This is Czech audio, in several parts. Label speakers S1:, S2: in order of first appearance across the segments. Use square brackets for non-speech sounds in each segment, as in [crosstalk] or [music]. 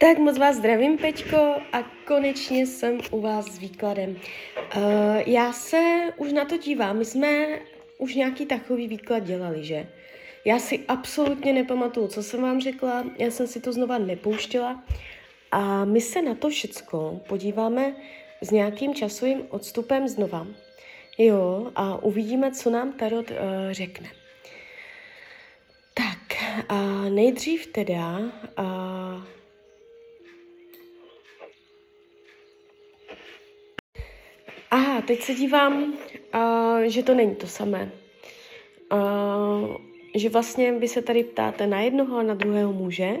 S1: Tak moc vás zdravím, Peťko, a konečně jsem u vás s výkladem. Uh, já se už na to dívám, my jsme už nějaký takový výklad dělali, že? Já si absolutně nepamatuju, co jsem vám řekla, já jsem si to znova nepouštěla a my se na to všecko podíváme s nějakým časovým odstupem znova. Jo, a uvidíme, co nám Tarot uh, řekne. Tak, a nejdřív teda uh, teď se dívám, uh, že to není to samé. Uh, že vlastně vy se tady ptáte na jednoho a na druhého muže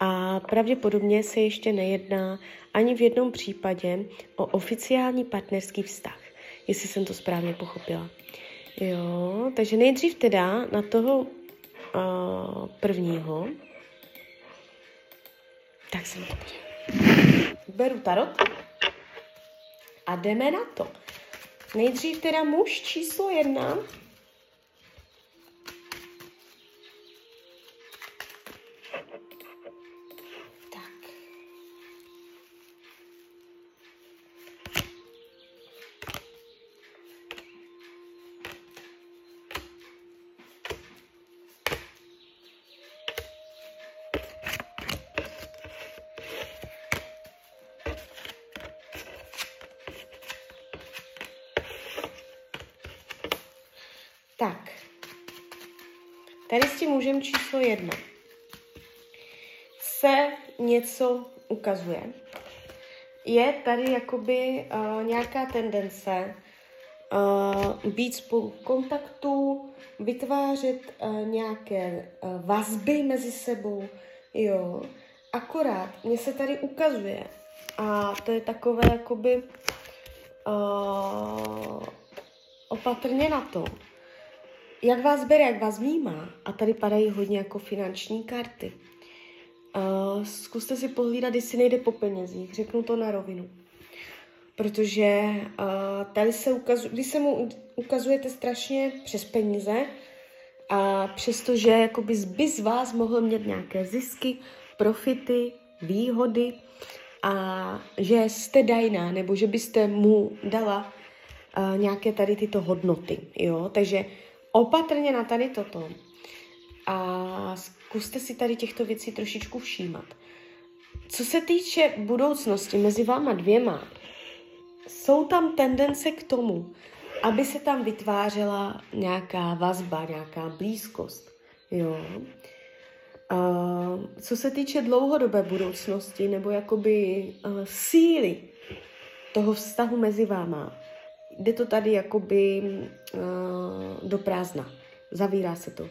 S1: a pravděpodobně se ještě nejedná ani v jednom případě o oficiální partnerský vztah, jestli jsem to správně pochopila. Jo, takže nejdřív teda na toho uh, prvního. Tak se podívám. Beru tarot. A jdeme na to. Nejdřív teda muž číslo jedna. Tady s tím mužem číslo jedna se něco ukazuje. Je tady jakoby uh, nějaká tendence uh, být spolu v kontaktu, vytvářet uh, nějaké uh, vazby mezi sebou, jo. Akorát mně se tady ukazuje a to je takové jakoby uh, opatrně na to, jak vás bere, jak vás vnímá. A tady padají hodně jako finanční karty. Uh, zkuste si pohlídat, jestli nejde po penězích. Řeknu to na rovinu. Protože uh, tady se ukazuje, když se mu ukazujete strašně přes peníze, a přestože jakoby by z vás mohl mít nějaké zisky, profity, výhody a že jste dajná, nebo že byste mu dala uh, nějaké tady tyto hodnoty, jo, takže opatrně na tady toto a zkuste si tady těchto věcí trošičku všímat. Co se týče budoucnosti mezi váma dvěma, jsou tam tendence k tomu, aby se tam vytvářela nějaká vazba, nějaká blízkost. Jo. A co se týče dlouhodobé budoucnosti nebo jakoby uh, síly toho vztahu mezi váma, jde to tady jakoby uh, do prázdna. Zavírá se to.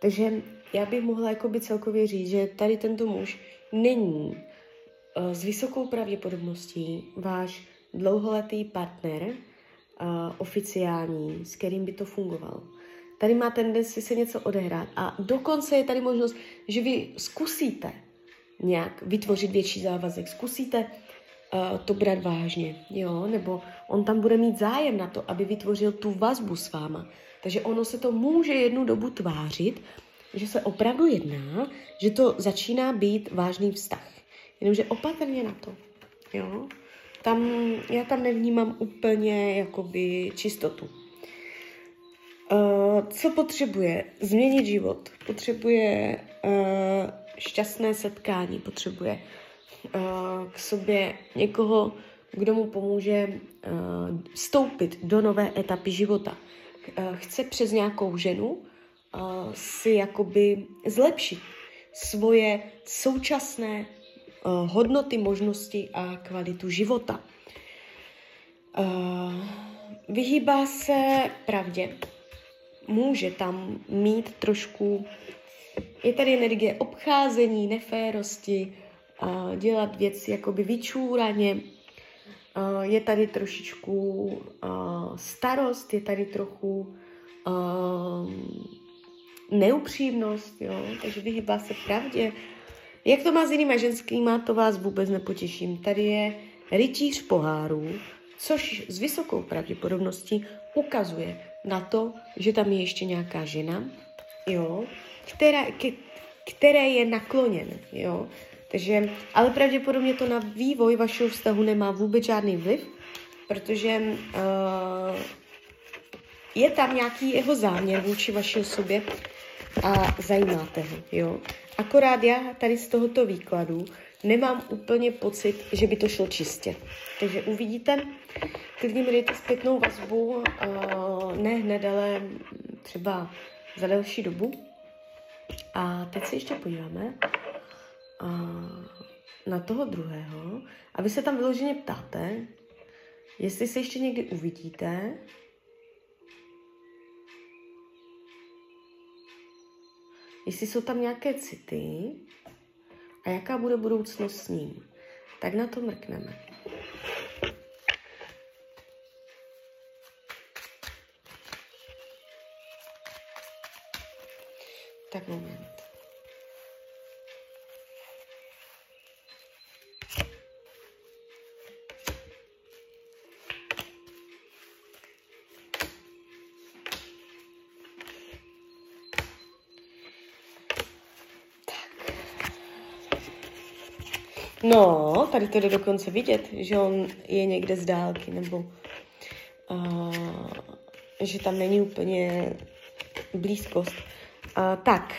S1: Takže já bych mohla jakoby celkově říct, že tady tento muž není uh, s vysokou pravděpodobností váš dlouholetý partner, uh, oficiální, s kterým by to fungovalo. Tady má tendenci se něco odehrát a dokonce je tady možnost, že vy zkusíte nějak vytvořit větší závazek, zkusíte uh, to brát vážně, jo, nebo on tam bude mít zájem na to, aby vytvořil tu vazbu s váma. Takže ono se to může jednu dobu tvářit, že se opravdu jedná, že to začíná být vážný vztah. Jenomže opatrně na to, jo. Tam, já tam nevnímám úplně jakoby čistotu. Uh, co potřebuje? Změnit život. Potřebuje uh, šťastné setkání. Potřebuje uh, k sobě někoho, kdo mu pomůže uh, stoupit do nové etapy života. Uh, chce přes nějakou ženu si jakoby zlepšit svoje současné hodnoty, možnosti a kvalitu života. Vyhýbá se pravdě. Může tam mít trošku, je tady energie obcházení, neférosti, dělat věci jakoby vyčúraně, uh, je tady trošičku starost, je tady trochu neupřímnost, jo? takže vyhýbá se pravdě. Jak to má s jinýma ženskýma, to vás vůbec nepotěším. Tady je rytíř pohárů, což s vysokou pravděpodobností ukazuje na to, že tam je ještě nějaká žena, jo, která, ke, které je nakloněn, jo. Takže, ale pravděpodobně to na vývoj vašeho vztahu nemá vůbec žádný vliv, protože uh, je tam nějaký jeho záměr vůči vaší osobě a zajímáte ho, jo. Akorát já tady z tohoto výkladu nemám úplně pocit, že by to šlo čistě. Takže uvidíte, klidně mi dejte zpětnou vazbu, uh, ne hned, ale třeba za delší dobu. A teď se ještě podíváme na toho druhého a vy se tam vyloženě ptáte, jestli se ještě někdy uvidíte, jestli jsou tam nějaké city a jaká bude budoucnost s ním. Tak na to mrkneme. Tak moment. No, tady to jde dokonce vidět, že on je někde z dálky, nebo uh, že tam není úplně blízkost. Uh, tak,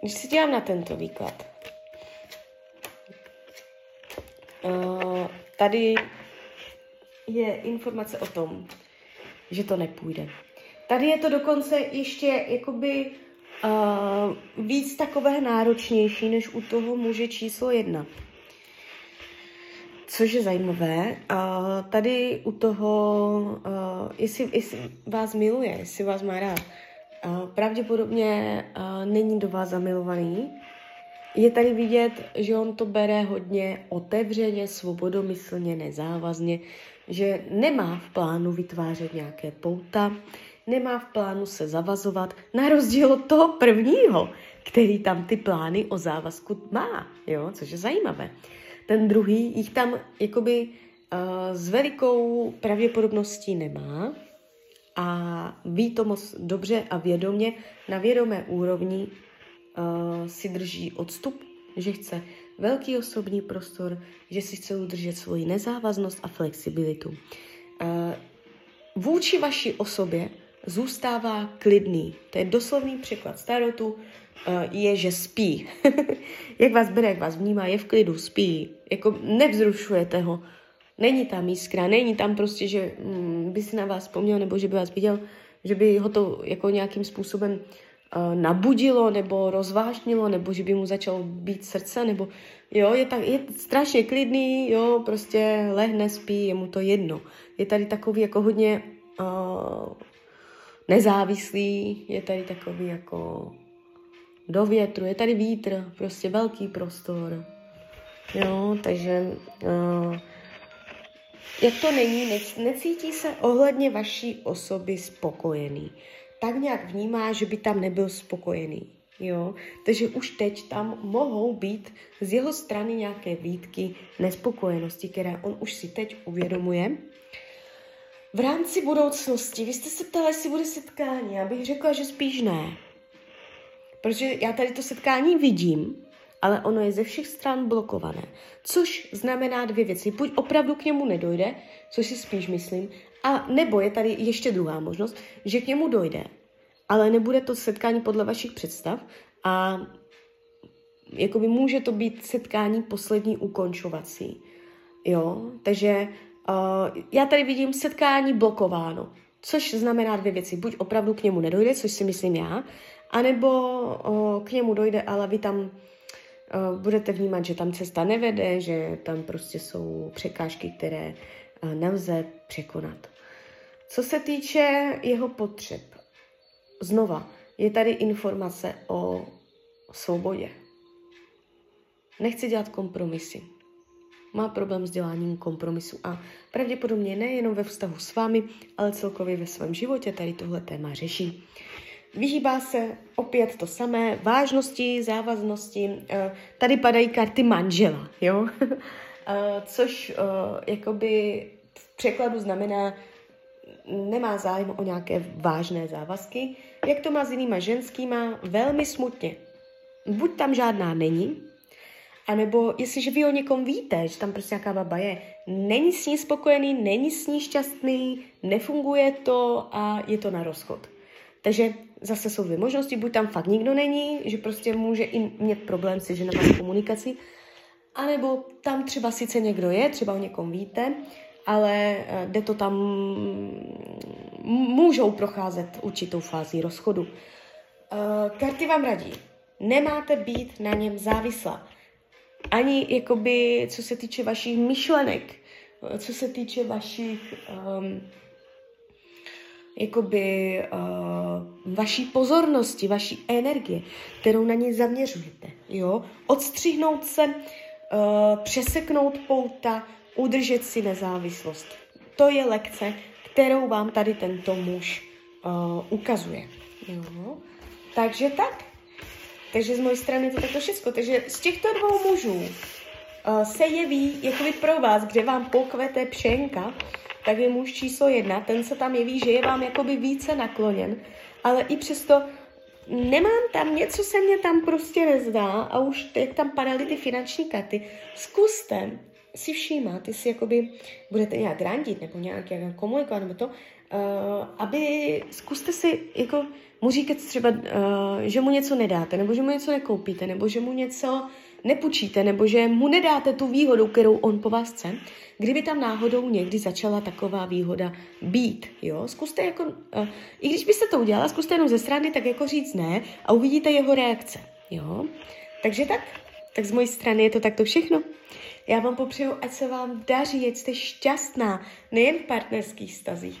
S1: když si dělám na tento výklad, uh, tady je informace o tom, že to nepůjde. Tady je to dokonce ještě jakoby uh, víc takové náročnější než u toho muže číslo jedna. Což je zajímavé. A tady u toho, uh, jestli, jestli vás miluje, jestli vás má rád, uh, pravděpodobně uh, není do vás zamilovaný. Je tady vidět, že on to bere hodně otevřeně, svobodomyslně, nezávazně, že nemá v plánu vytvářet nějaké pouta, nemá v plánu se zavazovat, na rozdíl od toho prvního, který tam ty plány o závazku má, jo, což je zajímavé. Ten druhý jich tam jakoby uh, s velikou pravděpodobností nemá a ví to moc dobře a vědomě, na vědomé úrovni uh, si drží odstup, že chce velký osobní prostor, že si chce udržet svoji nezávaznost a flexibilitu. Uh, vůči vaší osobě zůstává klidný. To je doslovný překlad starotu, eh, je, že spí. [laughs] jak vás bere, jak vás vnímá, je v klidu, spí. Jako nevzrušujete ho. Není tam jiskra, není tam prostě, že mm, by si na vás vzpomněl, nebo že by vás viděl, že by ho to jako nějakým způsobem uh, nabudilo, nebo rozvážnilo, nebo že by mu začalo být srdce, nebo jo, je, tak, je strašně klidný, jo, prostě lehne, spí, je mu to jedno. Je tady takový jako hodně uh, nezávislý, je tady takový jako do větru, je tady vítr, prostě velký prostor. Jo, takže uh, jak to není, ne, necítí se ohledně vaší osoby spokojený. Tak nějak vnímá, že by tam nebyl spokojený. Jo? Takže už teď tam mohou být z jeho strany nějaké výtky nespokojenosti, které on už si teď uvědomuje v rámci budoucnosti, vy jste se ptala, jestli bude setkání. Já bych řekla, že spíš ne. Protože já tady to setkání vidím, ale ono je ze všech stran blokované. Což znamená dvě věci. Buď opravdu k němu nedojde, což si spíš myslím, a nebo je tady ještě druhá možnost, že k němu dojde, ale nebude to setkání podle vašich představ a jakoby může to být setkání poslední ukončovací. Jo, takže Uh, já tady vidím setkání blokováno, což znamená dvě věci. Buď opravdu k němu nedojde, což si myslím já, anebo uh, k němu dojde, ale vy tam uh, budete vnímat, že tam cesta nevede, že tam prostě jsou překážky, které uh, nelze překonat. Co se týče jeho potřeb, znova, je tady informace o svobodě. Nechci dělat kompromisy má problém s děláním kompromisu a pravděpodobně nejenom ve vztahu s vámi, ale celkově ve svém životě tady tohle téma řeší. Vyhýbá se opět to samé, vážnosti, závaznosti. Eh, tady padají karty manžela, jo? [laughs] Eh, což eh, jakoby v překladu znamená, nemá zájem o nějaké vážné závazky. Jak to má s jinýma ženskýma? Velmi smutně. buď tam žádná není, anebo jestliže vy o někom víte, že tam prostě nějaká baba je, není s ní spokojený, není s ní šťastný, nefunguje to a je to na rozchod. Takže zase jsou dvě možnosti, buď tam fakt nikdo není, že prostě může i mít problém si ženovat komunikaci, anebo tam třeba sice někdo je, třeba o někom víte, ale eh, jde to tam, můžou procházet určitou fází rozchodu. Uh, karty vám radí, nemáte být na něm závislá. Ani jakoby, co se týče vašich myšlenek, co se týče vašich um, jakoby uh, vaší pozornosti, vaší energie, kterou na ně zaměřujete. Jo? Odstřihnout se, uh, přeseknout pouta, udržet si nezávislost. To je lekce, kterou vám tady tento muž uh, ukazuje. Jo? Takže tak. Takže z mojej strany to takto všechno. Takže z těchto dvou mužů uh, se jeví jakoby pro vás, kde vám pokvete pšenka, tak je muž číslo jedna, ten se tam jeví, že je vám jakoby více nakloněn, ale i přesto nemám tam, něco se mě tam prostě nezdá a už jak tam padaly ty finanční karty, zkuste si všímat, jestli jakoby budete nějak randit nebo nějak, nějak komunikovat nebo to, uh, aby zkuste si jako mu říkat třeba, uh, že mu něco nedáte, nebo že mu něco nekoupíte, nebo že mu něco nepůjčíte, nebo že mu nedáte tu výhodu, kterou on po vás chce, kdyby tam náhodou někdy začala taková výhoda být, jo, zkuste jako, uh, i když byste to udělala, zkuste jenom ze strany tak jako říct ne a uvidíte jeho reakce, jo. Takže tak, tak z mojí strany je to takto všechno. Já vám popřeju, ať se vám daří, ať jste šťastná, nejen v partnerských stazích.